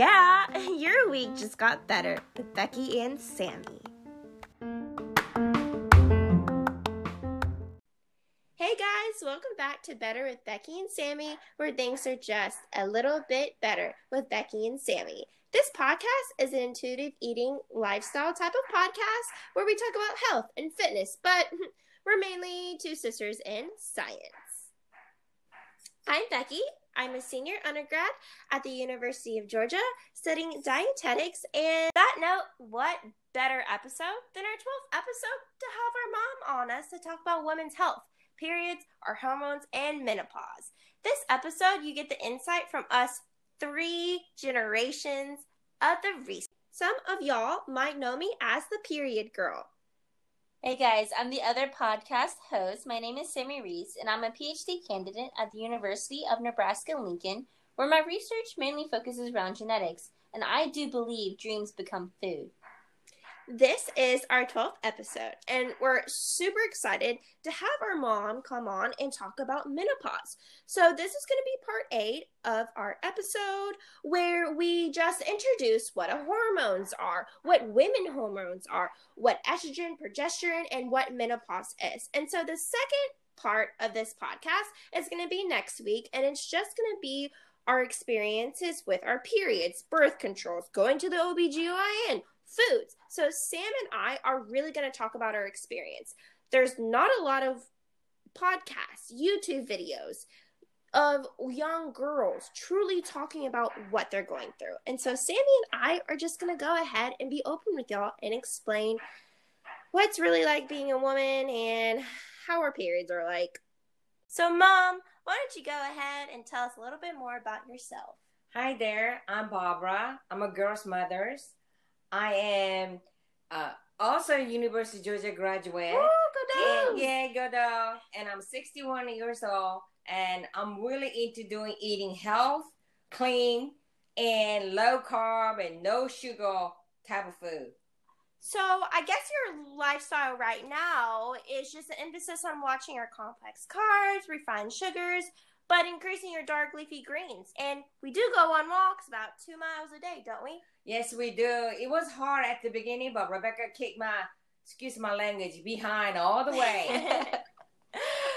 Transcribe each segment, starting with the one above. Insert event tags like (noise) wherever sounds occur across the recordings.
Yeah, (laughs) your week just got better with Becky and Sammy. Hey guys, welcome back to Better with Becky and Sammy, where things are just a little bit better with Becky and Sammy. This podcast is an intuitive eating lifestyle type of podcast where we talk about health and fitness, but (laughs) we're mainly two sisters in science. I'm Becky. I'm a senior undergrad at the University of Georgia studying dietetics. And that note, what better episode than our 12th episode to have our mom on us to talk about women's health, periods, our hormones, and menopause. This episode, you get the insight from us three generations of the research. Some of y'all might know me as the period girl. Hey guys, I'm the other podcast host. My name is Sammy Reese, and I'm a PhD candidate at the University of Nebraska Lincoln, where my research mainly focuses around genetics, and I do believe dreams become food. This is our 12th episode, and we're super excited to have our mom come on and talk about menopause. So, this is going to be part eight of our episode where we just introduce what hormones are, what women hormones are, what estrogen, progesterone, and what menopause is. And so, the second part of this podcast is going to be next week, and it's just going to be our experiences with our periods, birth controls, going to the OBGYN, foods. So, Sam and I are really going to talk about our experience. There's not a lot of podcasts, YouTube videos of young girls truly talking about what they're going through. And so, Sammy and I are just going to go ahead and be open with y'all and explain what's really like being a woman and how our periods are like. So, Mom, why don't you go ahead and tell us a little bit more about yourself? Hi there, I'm Barbara. I'm a girl's mother. I am uh, also a University of Georgia graduate. Ooh, go and, yeah, go down. And I'm 61 years old, and I'm really into doing eating health, clean, and low carb and no sugar type of food. So I guess your lifestyle right now is just an emphasis on watching our complex carbs, refined sugars, but increasing your dark leafy greens. And we do go on walks about two miles a day, don't we? Yes, we do. It was hard at the beginning, but Rebecca kicked my, excuse my language, behind all the way. (laughs)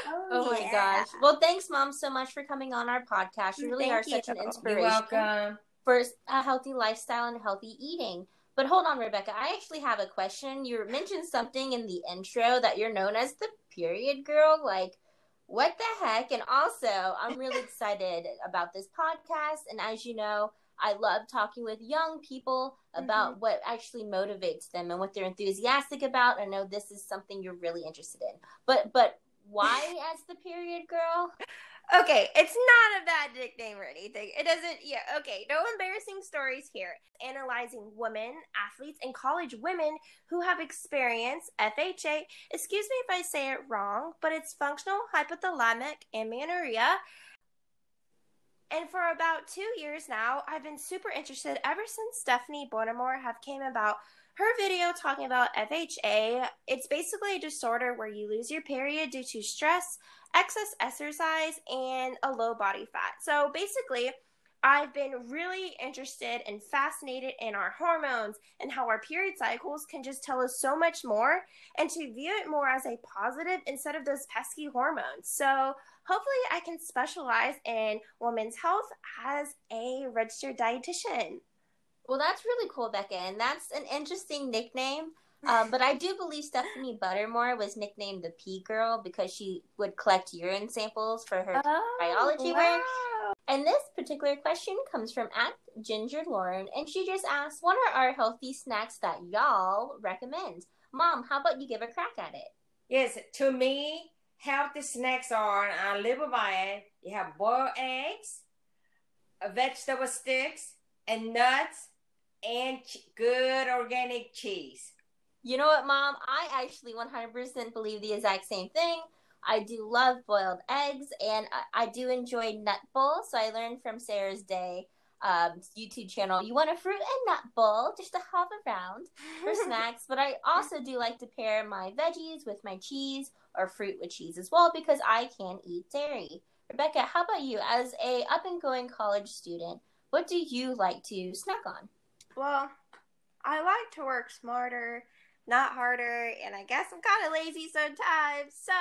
oh, oh yeah. my gosh. Well, thanks, Mom, so much for coming on our podcast. You really Thank are you. such an inspiration. You're welcome. For a healthy lifestyle and healthy eating. But hold on, Rebecca. I actually have a question. You mentioned something in the intro that you're known as the period girl. Like, what the heck? And also, I'm really excited about this podcast. And as you know, I love talking with young people about mm-hmm. what actually motivates them and what they're enthusiastic about. I know this is something you're really interested in. But but why (laughs) as the period girl? Okay, it's not a bad nickname or anything. It doesn't, yeah, okay, no embarrassing stories here. Analyzing women, athletes, and college women who have experienced FHA. Excuse me if I say it wrong, but it's functional hypothalamic amenorrhea. And for about two years now, I've been super interested ever since Stephanie Buttermore have came about her video talking about FHA. It's basically a disorder where you lose your period due to stress, excess exercise, and a low body fat. So basically, I've been really interested and fascinated in our hormones and how our period cycles can just tell us so much more and to view it more as a positive instead of those pesky hormones. So, hopefully, I can specialize in women's health as a registered dietitian. Well, that's really cool, Becca, and that's an interesting nickname. Um, but I do believe Stephanie Buttermore was nicknamed the Pee Girl because she would collect urine samples for her oh, biology wow. work. And this particular question comes from at Ginger Lauren, and she just asked, "What are our healthy snacks that y'all recommend?" Mom, how about you give a crack at it? Yes, to me, healthy snacks are, and I live by it. You have boiled eggs, vegetable sticks, and nuts, and good organic cheese. You know what, Mom? I actually 100% believe the exact same thing. I do love boiled eggs, and I, I do enjoy nut bowl. So I learned from Sarah's Day um, YouTube channel. You want a fruit and nut bowl just to have around for (laughs) snacks. But I also do like to pair my veggies with my cheese or fruit with cheese as well because I can eat dairy. Rebecca, how about you? As a up and going college student, what do you like to snack on? Well, I like to work smarter, not harder, and I guess I'm kind of lazy sometimes. So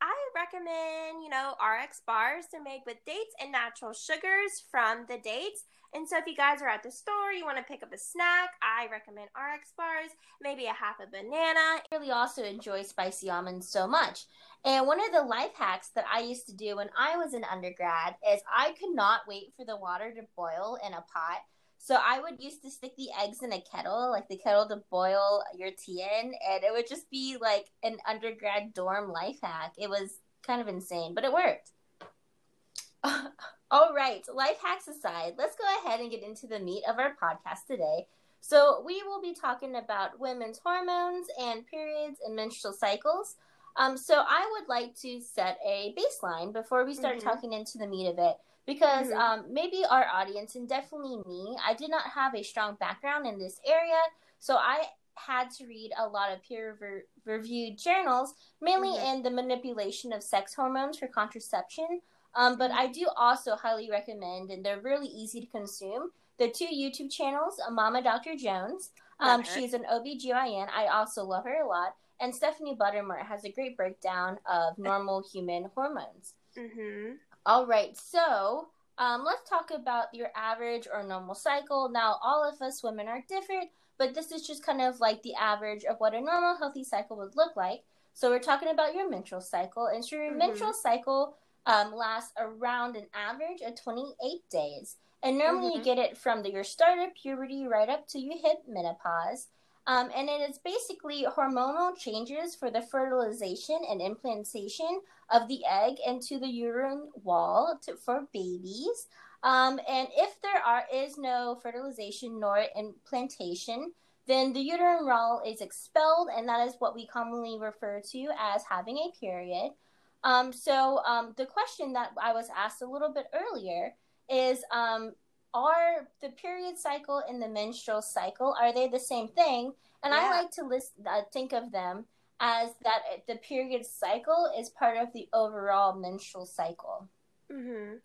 I recommend, you know, RX bars to make with dates and natural sugars from the dates. And so if you guys are at the store, you want to pick up a snack, I recommend RX bars, maybe a half a banana. I really also enjoy spicy almonds so much. And one of the life hacks that I used to do when I was an undergrad is I could not wait for the water to boil in a pot. So I would used to stick the eggs in a kettle, like the kettle to boil your tea in, and it would just be like an undergrad dorm life hack. It was kind of insane, but it worked. (laughs) All right, life hacks aside, let's go ahead and get into the meat of our podcast today. So, we will be talking about women's hormones and periods and menstrual cycles. Um, so, I would like to set a baseline before we start Mhm. talking into the meat of it because Mhm. um, maybe our audience and definitely me, I did not have a strong background in this area. So, I had to read a lot of peer reviewed journals, mainly Mhm. in the manipulation of sex hormones for contraception. Um, but I do also highly recommend, and they're really easy to consume, the two YouTube channels, Mama Dr. Jones. Um, she's an OBGYN. I also love her a lot. And Stephanie Buttermore has a great breakdown of (laughs) normal human hormones. Mm-hmm. All right, so um, let's talk about your average or normal cycle. Now, all of us women are different, but this is just kind of like the average of what a normal healthy cycle would look like. So, we're talking about your menstrual cycle, and so your Mhm. menstrual cycle um, lasts around an average of 28 days. And normally you Mhm. get it from the, your start of puberty right up to you hit menopause. Um, and it is basically hormonal changes for the fertilization and implantation of the egg into the uterine wall to, for babies. Um, and if there are is no fertilization nor implantation, then the uterine wall is expelled, and that is what we commonly refer to as having a period. Um, so um, the question that I was asked a little bit earlier is um, are the period cycle and the menstrual cycle are they the same thing? And i like to list uh, think of them as that the period cycle is part of the overall menstrual cycle. Mm-hmm.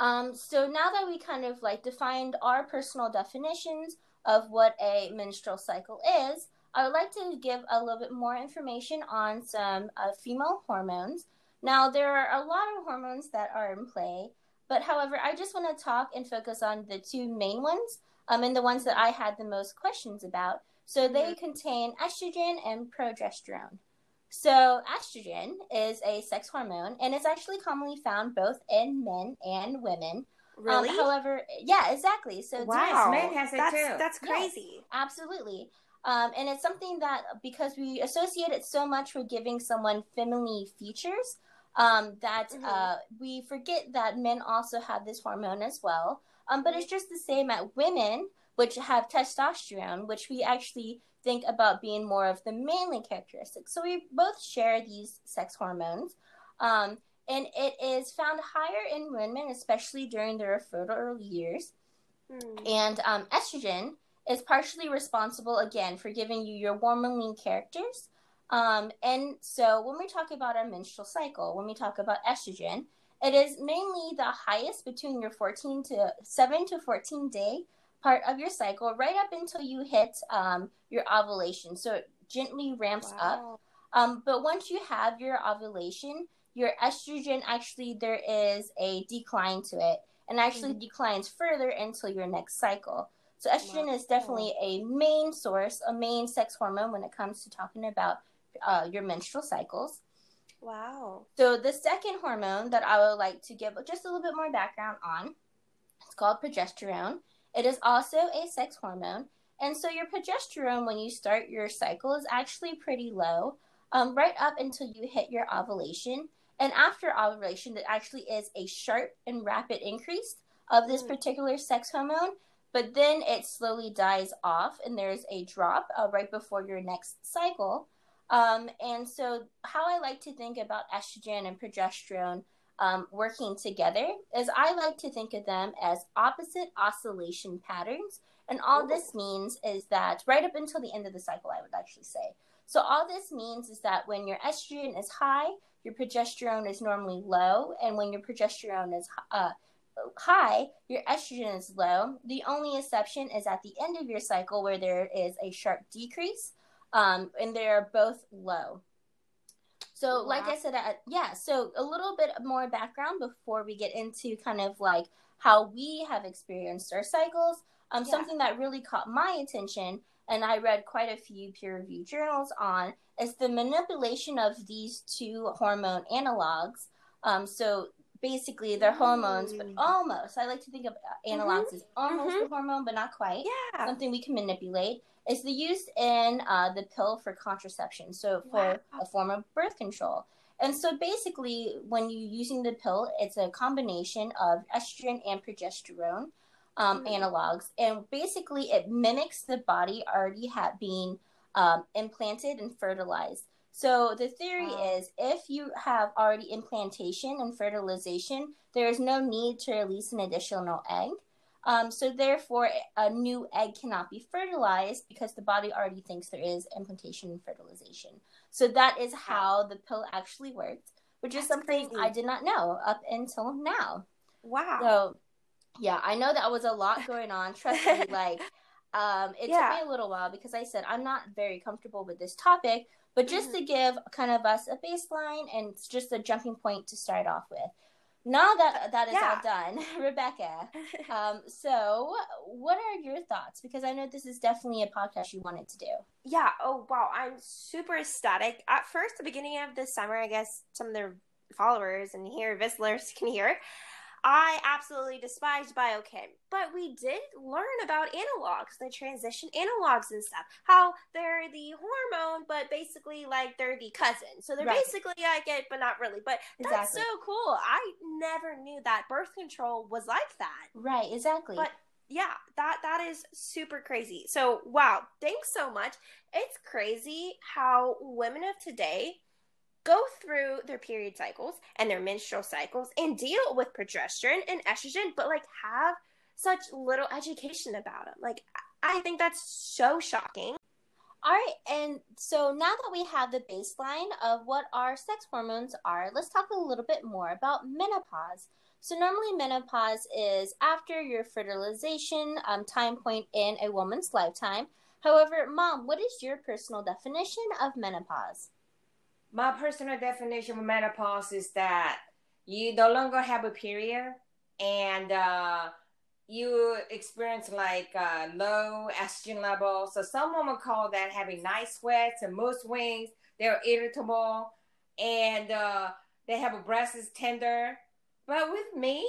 um, so now that we kind of like defined our personal definitions of what a menstrual cycle is i would like to give a little bit more information on some uh, female hormones. Now there are a lot of hormones that are in play but however, I just want to talk and focus on the two main ones, um, and the ones that I had the most questions about. So they contain estrogen and progesterone. So estrogen is a sex hormone, and it's actually commonly found both in men and women. Um, Really? however, yeah, exactly. So it's very wow. men has it that's, too. That's Yes. crazy. Absolutely. Um, and it's something that because we associate it so much with giving someone feminine features, um, that Mhm. uh, we forget that men also have this hormone as well. Um, but it's just the same at women, which have testosterone, which we actually think about being more of the manly characteristics. So we both share these sex hormones. Um, and it is found higher in women, especially during their fertile years. Hmm. And um, estrogen is partially responsible again for giving you your warm and lean characters. Um, and so when we talk about our menstrual cycle, when we talk about estrogen, it is mainly the highest between your 14 to 7 to 14 day part of your cycle, right up until you hit um, your ovulation. So it gently ramps up. Um, but once you have your ovulation, your estrogen actually there is a decline to it, and actually declines further until your next cycle. So estrogen is definitely a main source, a main sex hormone when it comes to talking about uh, your menstrual cycles. Wow. So the second hormone that I would like to give just a little bit more background on, it's called progesterone. It is also a sex hormone, and so your progesterone when you start your cycle is actually pretty low, um, right up until you hit your ovulation. And after ovulation, it actually is a sharp and rapid increase of this Mm. particular sex hormone. But then it slowly dies off, and there's a drop uh, right before your next cycle. Um, and so, how I like to think about estrogen and progesterone um, working together is I like to think of them as opposite oscillation patterns. And all this means is that right up until the end of the cycle, I would actually say. So, all this means is that when your estrogen is high, your progesterone is normally low. And when your progesterone is uh, high, your estrogen is low. The only exception is at the end of your cycle where there is a sharp decrease, um, and they're both low. So, like I said, uh, yeah. So, a little bit more background before we get into kind of like how we have experienced our cycles. Um, Yeah. something that really caught my attention, and I read quite a few peer-reviewed journals on, is the manipulation of these two hormone analogs. Um, so basically, they're hormones, but Mm. almost. I like to think of uh, analogs as almost Mhm. a hormone, but not quite Yeah. something we can manipulate is the use in uh, the pill for contraception so for Wow. a form of birth control and so basically when you're using the pill it's a combination of estrogen and progesterone um, Mm. analogs and basically it mimics the body already ha- being um, implanted and fertilized so the theory Wow. is if you have already implantation and fertilization there is no need to release an additional egg um, so therefore, a new egg cannot be fertilized because the body already thinks there is implantation and fertilization. So that is how the pill actually worked, which is something crazy. I did not know up until now. Wow. So yeah, I know that was a lot going on. Trust me, (laughs) like um, it Yeah. took me a little while because I said I'm not very comfortable with this topic, but just to give kind of us a baseline and just a jumping point to start off with. Now that that is Yeah. all done, (laughs) Rebecca, (laughs) um, so what are your thoughts? Because I know this is definitely a podcast you wanted to do. yeah. Oh, wow. I'm super ecstatic. At first, the beginning of the summer, I guess some of their followers and here listeners can hear. I absolutely despised biochem, but we did learn about analogs, the transition analogs and stuff. How they're the hormone, but basically like they're the cousin. So they're Right. basically like it, but not really. But that's Exactly. so cool. I never knew that birth control was like that. Right, exactly. But yeah, that that is super crazy. So wow, thanks so much. It's crazy how women of today go through their period cycles and their menstrual cycles and deal with progesterone and estrogen, but like have such little education about them. Like I think that's so shocking. All right, and so now that we have the baseline of what our sex hormones are, let's talk a little bit more about menopause. So, normally, menopause is after your fertilization um, time point in a woman's lifetime. However, mom, what is your personal definition of menopause? My personal definition of menopause is that you no longer have a period and uh, you experience like uh, low estrogen levels. So some women call that having night sweats and mood swings. They're irritable and uh, they have a breast tender. But with me,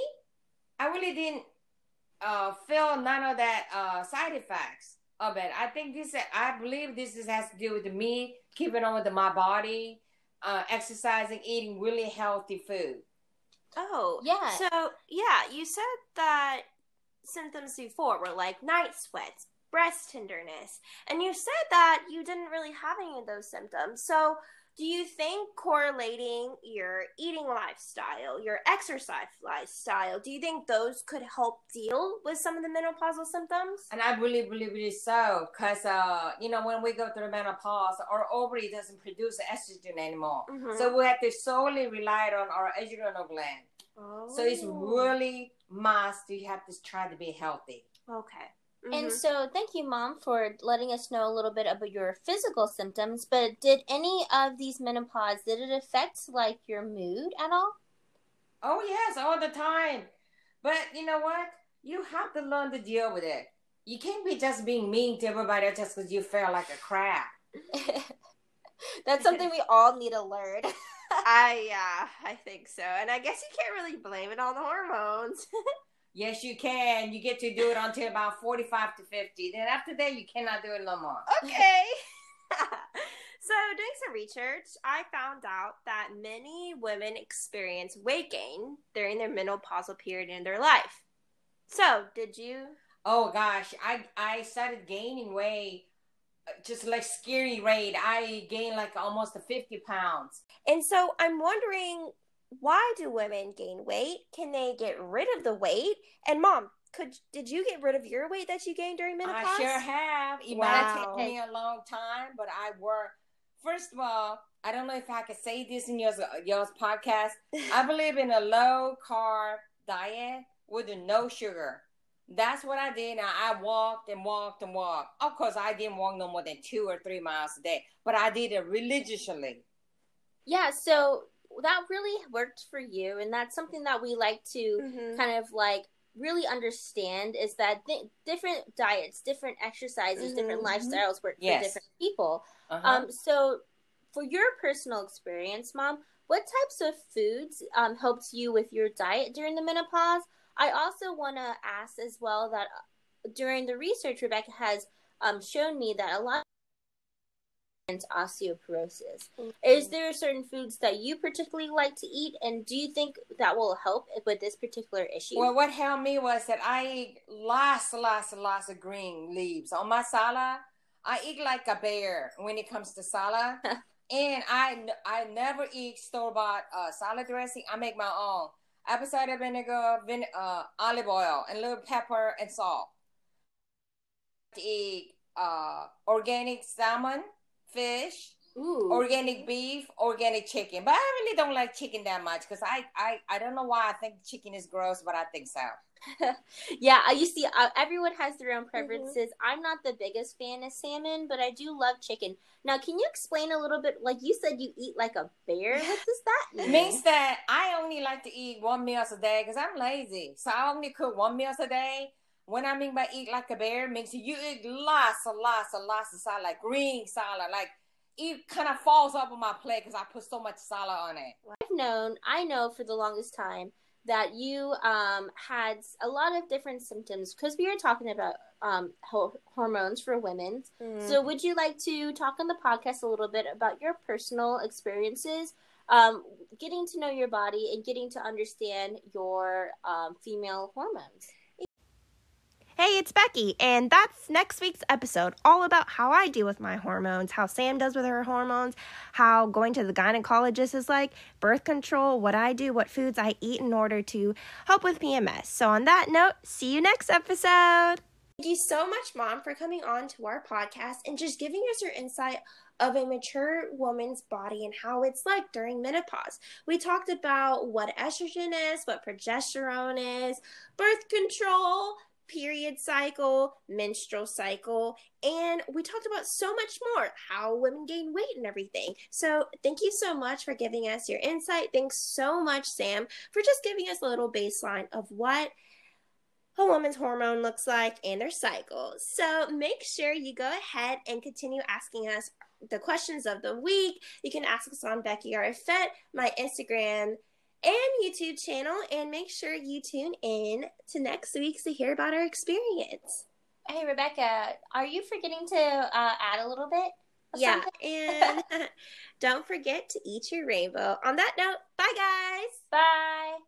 I really didn't uh, feel none of that uh, side effects of it. I think this, I believe this is, has to do with me keeping on with my body, uh, exercising, eating really healthy food. Oh, Yeah. So, yeah, you said that symptoms before were like night sweats, breast tenderness, and you said that you didn't really have any of those symptoms. So, do you think correlating your eating lifestyle, your exercise lifestyle, do you think those could help deal with some of the menopausal symptoms? And I really believe it is so, because uh, you know when we go through menopause, our ovary doesn't produce estrogen anymore, Mhm. so we have to solely rely on our adrenal gland. So it's Oh. really must. You have to try to be healthy. okay. And Mhm. so, thank you, Mom, for letting us know a little bit about your physical symptoms. But did any of these menopause did it affect like your mood at all? Oh yes, all the time. But you know what? You have to learn to deal with it. You can't be just being mean to everybody just because you feel like a crap. (laughs) (laughs) That's something we all need to learn. (laughs) I yeah, I think so. And I guess you can't really blame it on the hormones. Yes, you can. You get to do it until about forty-five to fifty. Then after that, you cannot do it no more. (laughs) okay. (laughs) so, doing some research, I found out that many women experience weight gain during their menopausal period in their life. So, did you? Oh gosh, I I started gaining weight, uh, just like scary rate. I gained like almost fifty pounds. And so, I'm wondering why do women gain weight? Can they get rid of the weight? And, mom, could did you get rid of your weight that you gained during menopause? I sure have. It Wow. might take me a long time, but I work. First of all, I don't know if I could say this in your uh, your podcast. (laughs) I believe in a low carb diet with no sugar. That's what I did. Now I walked and walked and walked. Of course, I didn't walk no more than two or three miles a day, but I did it religiously. Yeah, so that really worked for you, and that's something that we like to Mhm. kind of like really understand is that th- different diets, different exercises, different Mhm. lifestyles work Yes. for different people. Uh-huh. Um, so for your personal experience, mom, what types of foods um, helped you with your diet during the menopause? I also want to ask as well that uh, during the research, Rebecca has um, shown me that a lot osteoporosis. Is there certain foods that you particularly like to eat, and do you think that will help with this particular issue? Well, what helped me was that I eat lots, lots, lots of green leaves on my salad. I eat like a bear when it comes to salad, (laughs) and I I never eat store bought uh, salad dressing. I make my own apple cider vinegar, vin- uh, olive oil, and a little pepper and salt. To eat uh, organic salmon, fish, Ooh. organic beef, organic chicken. But I really don't like chicken that much because I, I I don't know why I think chicken is gross, but I think so. (laughs) yeah, you see, uh, everyone has their own preferences. I'm not the biggest fan of salmon, but I do love chicken. Now, can you explain a little bit? Like you said, you eat like a bear. (laughs) What does that It mean? means that I only like to eat one meal a day because I'm lazy. So I only cook one meal a day. When I mean by eat like a bear, means you eat lots and lots and lots of salad, like green salad, like it kind of falls up on my plate because I put so much salad on it. I've known, I know for the longest time that you um, had a lot of different symptoms because we were talking about um, ho- hormones for women. Mm. So, would you like to talk on the podcast a little bit about your personal experiences, um, getting to know your body and getting to understand your um, female hormones? Hey, it's Becky, and that's next week's episode all about how I deal with my hormones, how Sam does with her hormones, how going to the gynecologist is like, birth control, what I do, what foods I eat in order to help with PMS. So, on that note, see you next episode. Thank you so much, Mom, for coming on to our podcast and just giving us your insight of a mature woman's body and how it's like during menopause. We talked about what estrogen is, what progesterone is, birth control, period cycle, menstrual cycle, and we talked about so much more how women gain weight and everything. So, thank you so much for giving us your insight. Thanks so much, Sam, for just giving us a little baseline of what a woman's hormone looks like and their cycle. So, make sure you go ahead and continue asking us the questions of the week. You can ask us on Becky R. Fett, my Instagram and YouTube channel, and make sure you tune in to next week to hear about our experience. Hey, Rebecca, are you forgetting to uh, add a little bit? Yeah, and (laughs) (laughs) don't forget to eat your rainbow. On that note, bye guys.